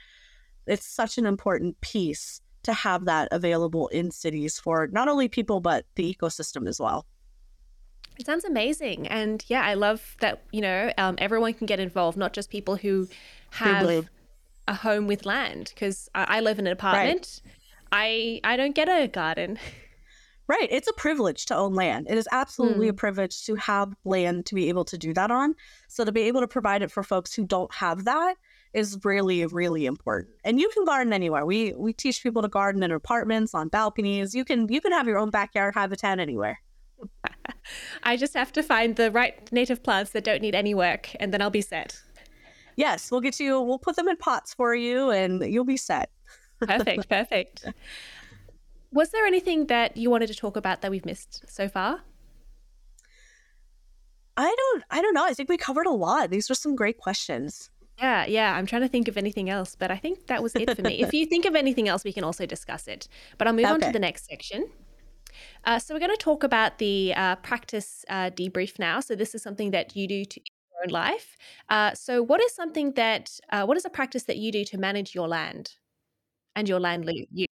it's such an important piece to have that available in cities for not only people but the ecosystem as well. It sounds amazing, and yeah, I love that you know um, everyone can get involved, not just people who have a home with land. Because I, I, live in an apartment, right. I I don't get a garden. Right. It's a privilege to own land. It is absolutely mm. a privilege to have land to be able to do that on. So to be able to provide it for folks who don't have that is really really important and you can garden anywhere we we teach people to garden in apartments on balconies you can you can have your own backyard habitat anywhere <laughs> i just have to find the right native plants that don't need any work and then i'll be set yes we'll get you we'll put them in pots for you and you'll be set perfect perfect was there anything that you wanted to talk about that we've missed so far i don't i don't know i think we covered a lot these were some great questions yeah, yeah. I'm trying to think of anything else, but I think that was it for me. if you think of anything else, we can also discuss it. But I'll move okay. on to the next section. Uh, so we're going to talk about the uh, practice uh, debrief now. So this is something that you do to your own life. Uh, so what is something that uh, what is a practice that you do to manage your land and your land use?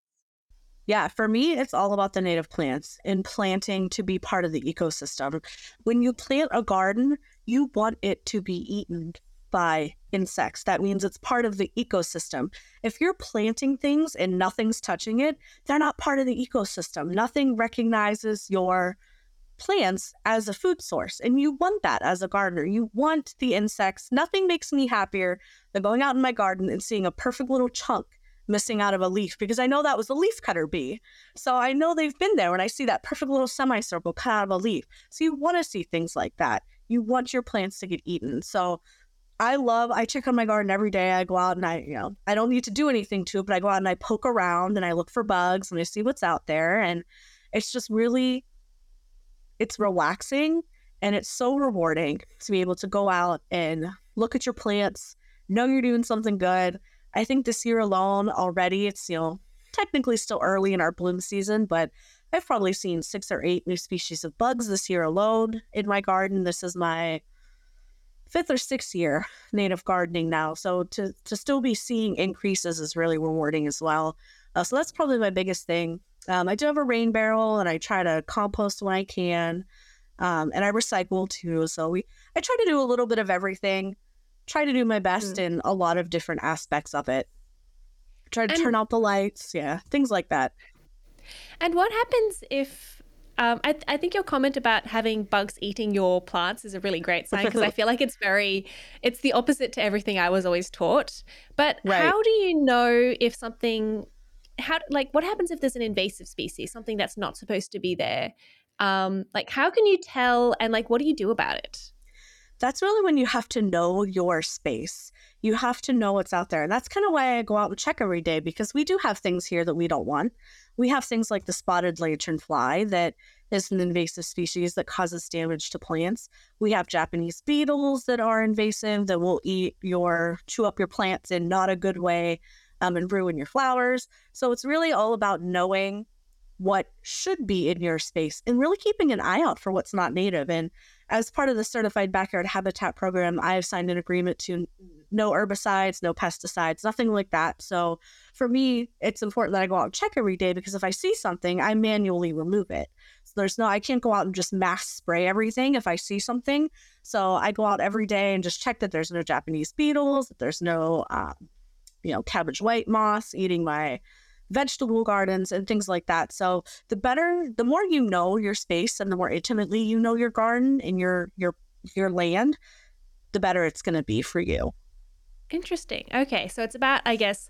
Yeah, for me, it's all about the native plants and planting to be part of the ecosystem. When you plant a garden, you want it to be eaten by insects. That means it's part of the ecosystem. If you're planting things and nothing's touching it, they're not part of the ecosystem. Nothing recognizes your plants as a food source. And you want that as a gardener. You want the insects. Nothing makes me happier than going out in my garden and seeing a perfect little chunk missing out of a leaf because I know that was a leaf cutter bee. So I know they've been there when I see that perfect little semicircle cut out of a leaf. So you want to see things like that. You want your plants to get eaten. So I love, I check on my garden every day. I go out and I, you know, I don't need to do anything to it, but I go out and I poke around and I look for bugs and I see what's out there. And it's just really, it's relaxing and it's so rewarding to be able to go out and look at your plants, know you're doing something good. I think this year alone already, it's, you know, technically still early in our bloom season, but I've probably seen six or eight new species of bugs this year alone in my garden. This is my fifth or sixth year native gardening now. So to to still be seeing increases is really rewarding as well. Uh, so that's probably my biggest thing. Um, I do have a rain barrel, and I try to compost when I can, um, and I recycle too. So we I try to do a little bit of everything. Try to do my best mm. in a lot of different aspects of it. Try to and, turn out the lights, yeah, things like that. And what happens if um, I, th- I, think your comment about having bugs eating your plants is a really great sign because I <laughs> feel like it's very, it's the opposite to everything I was always taught. But right. how do you know if something, how like what happens if there's an invasive species, something that's not supposed to be there? Um, like how can you tell, and like what do you do about it? That's really when you have to know your space. You have to know what's out there, and that's kind of why I go out and check every day because we do have things here that we don't want we have things like the spotted lanternfly that is an invasive species that causes damage to plants. We have Japanese beetles that are invasive that will eat your, chew up your plants in not a good way um, and ruin your flowers. So it's really all about knowing what should be in your space and really keeping an eye out for what's not native. And as part of the certified backyard habitat program, I have signed an agreement to no herbicides, no pesticides, nothing like that. So for me, it's important that I go out and check every day because if I see something, I manually remove it. So there's no, I can't go out and just mass spray everything if I see something. So I go out every day and just check that there's no Japanese beetles, that there's no, um, you know, cabbage white moths eating my vegetable gardens and things like that. So the better, the more you know your space and the more intimately you know your garden and your your your land, the better it's going to be for you. Interesting. Okay. So it's about, I guess,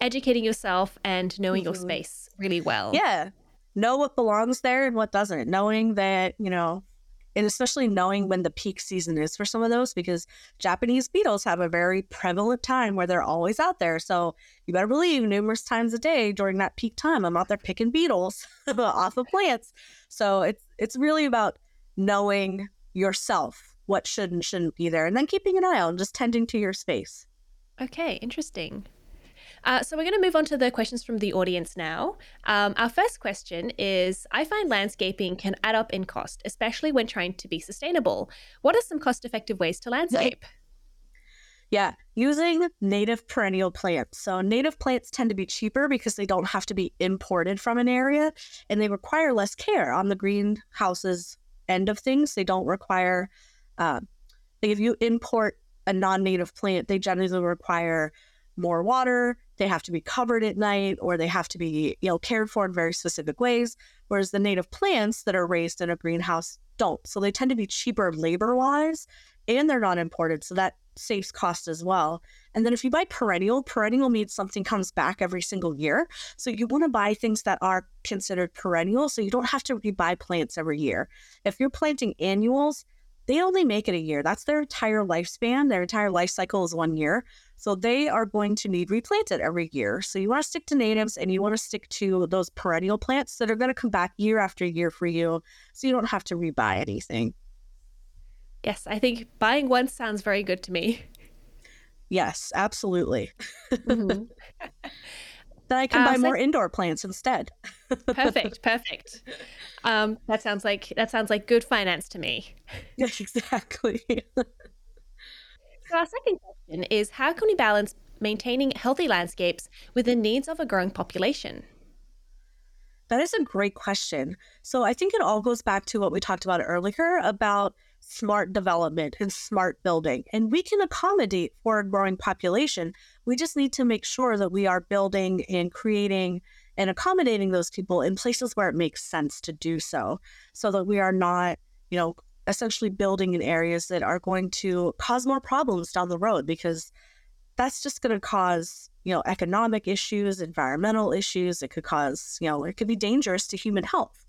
educating yourself and knowing mm-hmm. your space really well. Yeah. Know what belongs there and what doesn't. Knowing that, you know, and especially knowing when the peak season is for some of those because Japanese beetles have a very prevalent time where they're always out there. So you better believe numerous times a day during that peak time, I'm out there picking beetles <laughs> off of plants. So it's it's really about knowing yourself what should and shouldn't be there and then keeping an eye on just tending to your space. Okay, interesting. Uh, so we're going to move on to the questions from the audience now. Um, our first question is I find landscaping can add up in cost, especially when trying to be sustainable. What are some cost effective ways to landscape? Yeah, using native perennial plants. So, native plants tend to be cheaper because they don't have to be imported from an area and they require less care on the greenhouse's end of things. They don't require, uh, if you import a non native plant, they generally require more water, they have to be covered at night, or they have to be, you know, cared for in very specific ways. Whereas the native plants that are raised in a greenhouse don't. So they tend to be cheaper labor wise and they're not imported. So that saves cost as well. And then if you buy perennial, perennial means something comes back every single year. So you want to buy things that are considered perennial so you don't have to rebuy plants every year. If you're planting annuals, they only make it a year. That's their entire lifespan. Their entire life cycle is one year. So they are going to need replanted every year. So you want to stick to natives and you want to stick to those perennial plants that are going to come back year after year for you. So you don't have to rebuy anything. Yes, I think buying once sounds very good to me. Yes, absolutely. <laughs> Mm-hmm. <laughs> then I can uh, buy so more indoor plants instead. <laughs> perfect, perfect. Um, that sounds like that sounds like good finance to me. Yes, <laughs> exactly. so our second question is: How can we balance maintaining healthy landscapes with the needs of a growing population? That is a great question. So I think it all goes back to what we talked about earlier about smart development and smart building. And we can accommodate for a growing population. We just need to make sure that we are building and creating and accommodating those people in places where it makes sense to do so, so that we are not, you know, essentially building in areas that are going to cause more problems down the road because that's just going to cause you know economic issues environmental issues it could cause you know it could be dangerous to human health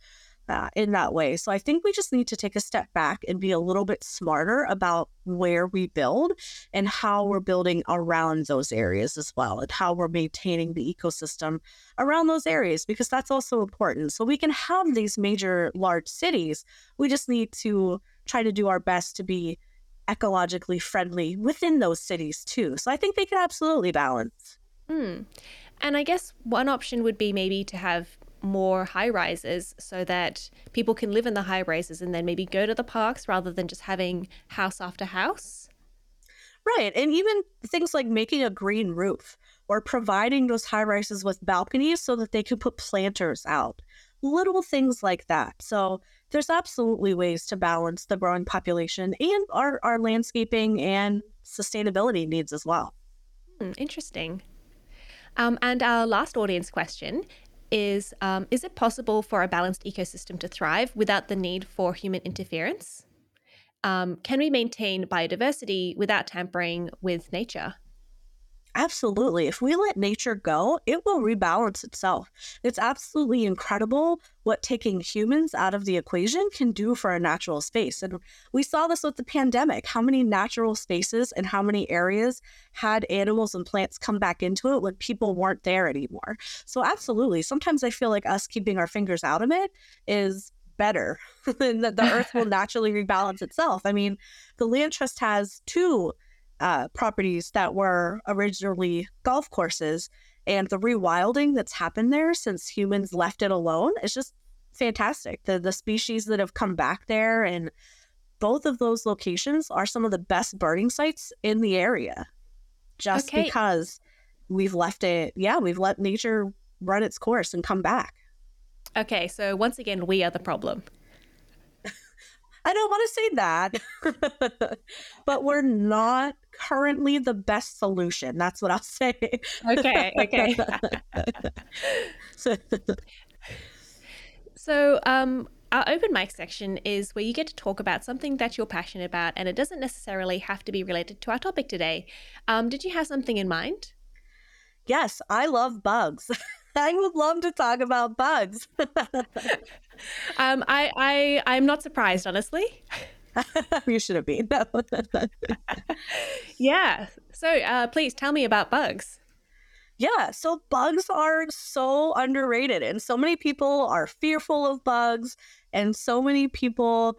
uh, in that way. So I think we just need to take a step back and be a little bit smarter about where we build and how we're building around those areas as well, and how we're maintaining the ecosystem around those areas, because that's also important. So we can have these major large cities. We just need to try to do our best to be ecologically friendly within those cities too. So I think they can absolutely balance. Mm. And I guess one option would be maybe to have more high rises so that people can live in the high rises and then maybe go to the parks rather than just having house after house. Right. And even things like making a green roof or providing those high rises with balconies so that they can put planters out. Little things like that. So there's absolutely ways to balance the growing population and our, our landscaping and sustainability needs as well. Hmm, interesting. Um, and our last audience question is um, Is it possible for a balanced ecosystem to thrive without the need for human interference? Um, can we maintain biodiversity without tampering with nature? Absolutely. If we let nature go, it will rebalance itself. It's absolutely incredible what taking humans out of the equation can do for a natural space. And we saw this with the pandemic how many natural spaces and how many areas had animals and plants come back into it when people weren't there anymore. So, absolutely. Sometimes I feel like us keeping our fingers out of it is better <laughs> and that the earth will <laughs> naturally rebalance itself. I mean, the Land Trust has two uh, properties that were originally golf courses. And the rewilding that's happened there since humans left it alone is just fantastic. The the species that have come back there and both of those locations are some of the best birding sites in the area. Just okay. because we've left it, yeah, we've let nature run its course and come back. Okay, so once again, we are the problem. I don't want to say that, <laughs> but we're not currently the best solution. That's what I'll say. Okay. Okay. <laughs> so, um, our open mic section is where you get to talk about something that you're passionate about, and it doesn't necessarily have to be related to our topic today. Um, did you have something in mind? Yes, I love bugs. <laughs> I would love to talk about bugs. <laughs> um, I, I, I'm not surprised, honestly. <laughs> you should have been. yeah. So, uh, please tell me about bugs. Yeah, so bugs are so underrated, and so many people are fearful of bugs, and so many people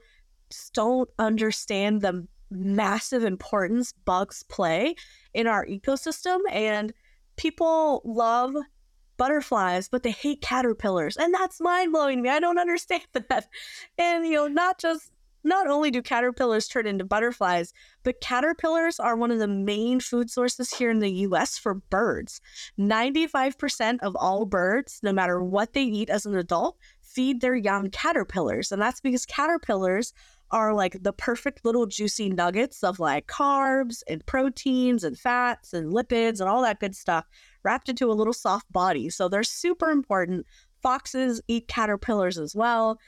just don't understand the massive importance bugs play in our ecosystem. And people love butterflies, but they hate caterpillars, and that's mind blowing me. I don't understand <laughs> that. And you know, not just not only do caterpillars turn into butterflies, but caterpillars are one of the main food sources here in the US for birds. 95% of all birds, no matter what they eat as an adult, feed their young caterpillars. And that's because caterpillars are like the perfect little juicy nuggets of like carbs and proteins and fats and lipids and all that good stuff wrapped into a little soft body. So they're super important. Foxes eat caterpillars as well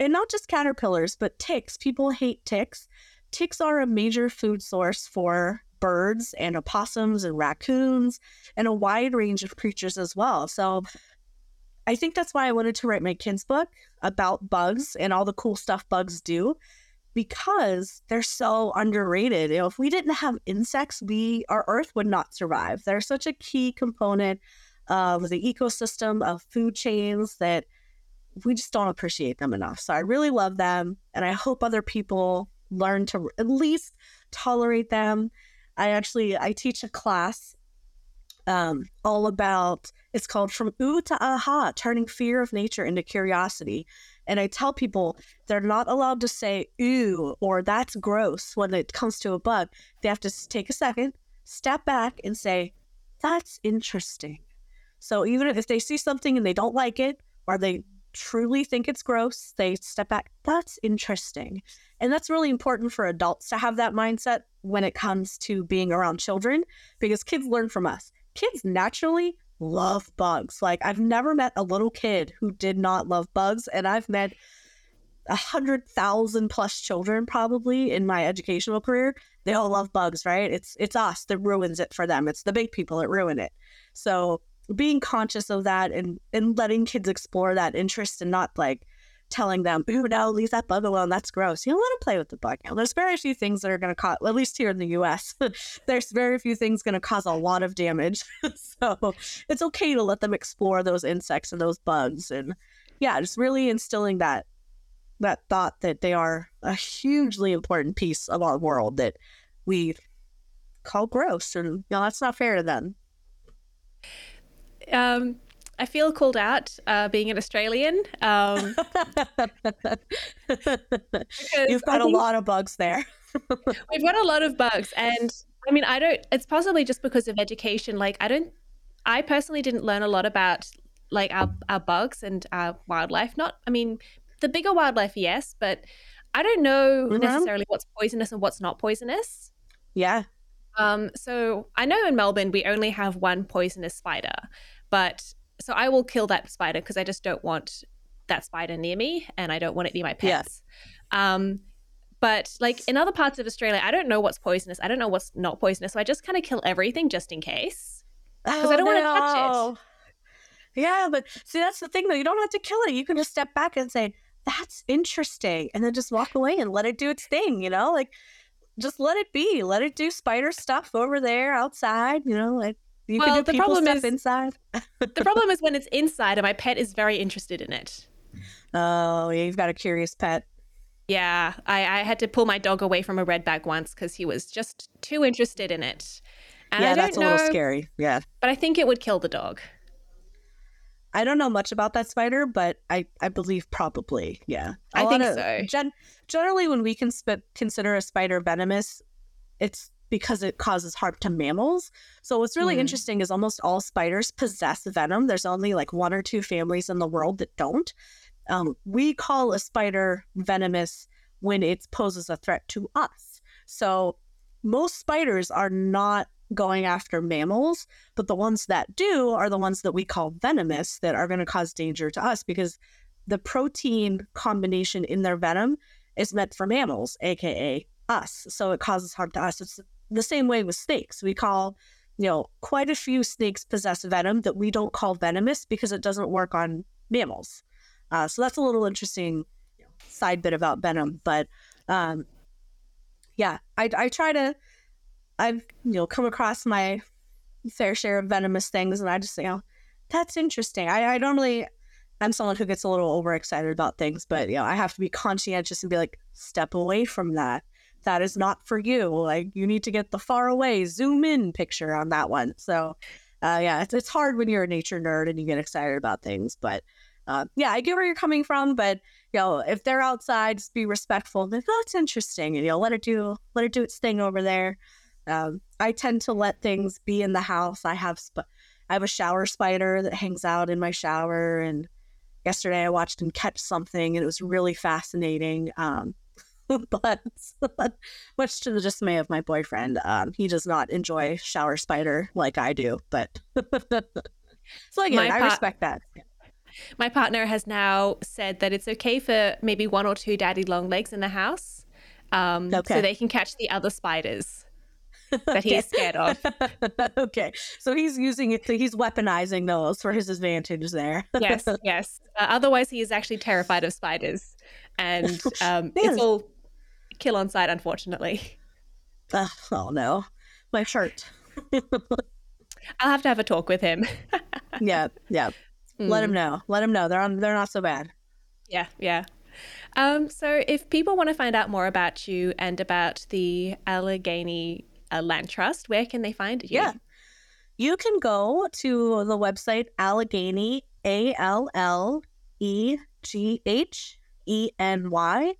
and not just caterpillars, but ticks. People hate ticks. Ticks are a major food source for birds and opossums and raccoons and a wide range of creatures as well. So I think that's why I wanted to write my kids' book about bugs and all the cool stuff bugs do because they're so underrated. You know, if we didn't have insects, we our earth would not survive. They're such a key component of the ecosystem of food chains that we just don't appreciate them enough. So I really love them and I hope other people learn to at least tolerate them. I actually I teach a class um, all about it's called from ooh to aha turning fear of nature into curiosity and i tell people they're not allowed to say ooh or that's gross when it comes to a bug they have to take a second step back and say that's interesting so even if they see something and they don't like it or they truly think it's gross, they step back. That's interesting. And that's really important for adults to have that mindset when it comes to being around children because kids learn from us. Kids naturally love bugs. Like, I've never met a little kid who did not love bugs, and I've met a hundred thousand plus children probably in my educational career. They all love bugs, right? It's it's us that ruins it for them. It's the big people that ruin it. So being conscious of that and and letting kids explore that interest and not like telling them, "Ooh, no, leave that bug alone. That's gross." You don't let them play with the bug. Know, there's very few things that are going to cause, at least here in the U.S., <laughs> there's very few things going to cause a lot of damage. <laughs> so it's okay to let them explore those insects and those bugs, and yeah, just really instilling that that thought that they are a hugely important piece of our world that we call gross, and you know, that's not fair to them. Um, I feel called out uh, being an Australian. Um, <laughs> You've got a lot of bugs there. <laughs> we've got a lot of bugs, and I mean, I don't. It's possibly just because of education. Like, I don't. I personally didn't learn a lot about like our our bugs and our wildlife. Not, I mean, the bigger wildlife, yes, but I don't know mm-hmm. necessarily what's poisonous and what's not poisonous. Yeah. Um. So I know in Melbourne we only have one poisonous spider but so I will kill that spider because I just don't want that spider near me and I don't want it near my pets. Yeah. Um, but like in other parts of Australia, I don't know what's poisonous. I don't know what's not poisonous. So I just kind of kill everything just in case because oh, I don't no. want to touch it. Yeah, but see, that's the thing though. You don't have to kill it. You can just step back and say, that's interesting. And then just walk away and let it do its thing, you know? Like, just let it be. Let it do spider stuff over there outside, you know? Like, you well, can do the problem stuff is, inside. the problem is when it's inside and my pet is very interested in it. Oh, yeah, you've got a curious pet. Yeah, I, I had to pull my dog away from a redback once because he was just too interested in it. And yeah, that's a know, little scary. Yeah. But I think it would kill the dog. I don't know much about that spider, but I, I believe probably, yeah. A I think of, so. Gen- generally, when we can sp- consider a spider venomous, it's because it causes harm to mammals. So what's really mm. interesting is almost all spiders possess venom. There's only like one or two families in the world that don't. Um, we call a spider venomous when it poses a threat to us. So most spiders are not going after mammals, but the ones that do are the ones that we call venomous that are going to cause danger to us because the protein combination in their venom is meant for mammals, aka us. So it causes harm to us. It's the same way with snakes. We call, you know, quite a few snakes possess venom that we don't call venomous because it doesn't work on mammals. Uh, so that's a little interesting side bit about venom. But um, yeah, I, I try to, I've, you know, come across my fair share of venomous things and I just, you know, that's interesting. I, I normally, I'm someone who gets a little overexcited about things, but you know, I have to be conscientious and be like, step away from that. That is not for you. Like you need to get the far away, zoom in picture on that one. So, uh, yeah, it's it's hard when you're a nature nerd and you get excited about things, but uh, yeah, I get where you're coming from. But you know, if they're outside, just be respectful. Like, oh, it's interesting, and you know, let it do let it do its thing over there. Um, I tend to let things be in the house. I have sp- I have a shower spider that hangs out in my shower, and yesterday I watched him catch something, and it was really fascinating. Um, <laughs> but much to the dismay of my boyfriend, um, he does not enjoy shower spider like I do. But <laughs> so again, I respect that. My partner has now said that it's okay for maybe one or two daddy long legs in the house, um, okay. so they can catch the other spiders <laughs> that he's scared of. okay, so he's using it. To, he's weaponizing those for his advantage there. yes, yes. Uh, otherwise, he is actually terrified of spiders, and um, it's all kill on sight, unfortunately. Uh, oh no, my shirt. <laughs> I'll have to have a talk with him. <laughs> yeah, yeah. Mm. Let him know. Let him know. They're on. They're not so bad. Yeah, yeah. Um, so, if people want to find out more about you and about the Allegheny uh, Land Trust, where can they find you? Yeah, you can go to the website Allegheny A L L E G H E N Y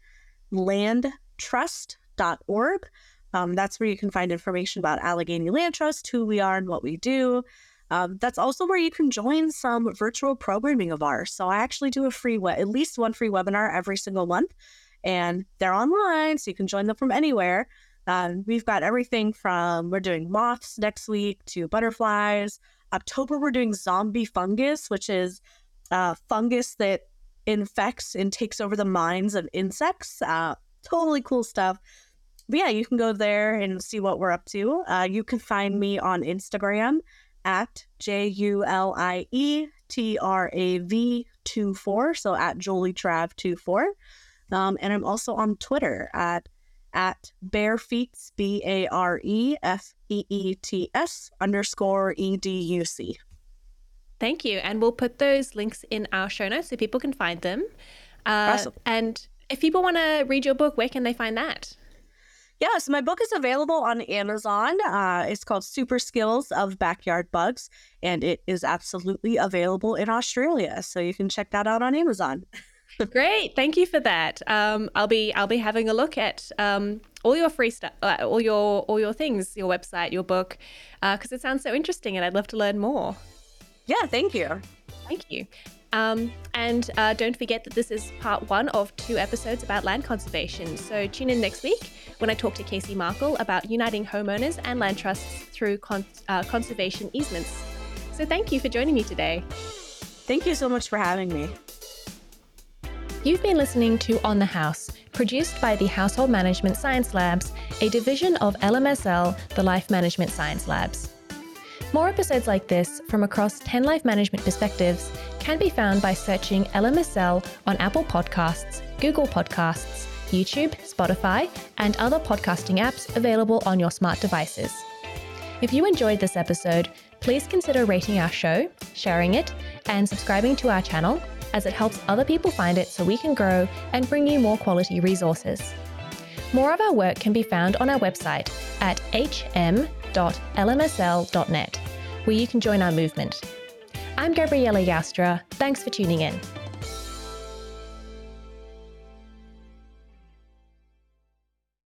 landtrust.org. Um, that's where you can find information about Allegheny Land Trust, who we are, and what we do. Um, that's also where you can join some virtual programming of ours. So I actually do a free, we- at least one free webinar every single month, and they're online, so you can join them from anywhere. Um, we've got everything from we're doing moths next week to butterflies. October we're doing zombie fungus, which is uh, fungus that infects and takes over the minds of insects. Uh, totally cool stuff. But yeah, you can go there and see what we're up to. Uh, you can find me on Instagram at J U L I E T R A V 2 4. So at Julie Trav 2 4. Um, and I'm also on Twitter at at Barefeets, B A R E F E E T S underscore E D U C. Thank you. And we'll put those links in our show notes so people can find them. Uh, awesome. And if people want to read your book, where can they find that? Yes, my book is available on Amazon. Uh, it's called Super Skills of Backyard Bugs, and it is absolutely available in Australia. So you can check that out on Amazon. <laughs> Great, thank you for that. Um, I'll be I'll be having a look at um, all your free stuff, uh, all your all your things, your website, your book, because uh, it sounds so interesting, and I'd love to learn more. Yeah, thank you. Thank you. Um, and uh, don't forget that this is part one of two episodes about land conservation. So tune in next week when I talk to Casey Markle about uniting homeowners and land trusts through con- uh, conservation easements. So thank you for joining me today. Thank you so much for having me. You've been listening to On the House, produced by the Household Management Science Labs, a division of LMSL, the Life Management Science Labs. More episodes like this from across 10 life management perspectives can be found by searching LMSL on Apple Podcasts, Google Podcasts, YouTube, Spotify, and other podcasting apps available on your smart devices. If you enjoyed this episode, please consider rating our show, sharing it, and subscribing to our channel, as it helps other people find it so we can grow and bring you more quality resources. More of our work can be found on our website at hm www.lmsl.net, where you can join our movement. I'm Gabriella Joustra. Thanks for tuning in.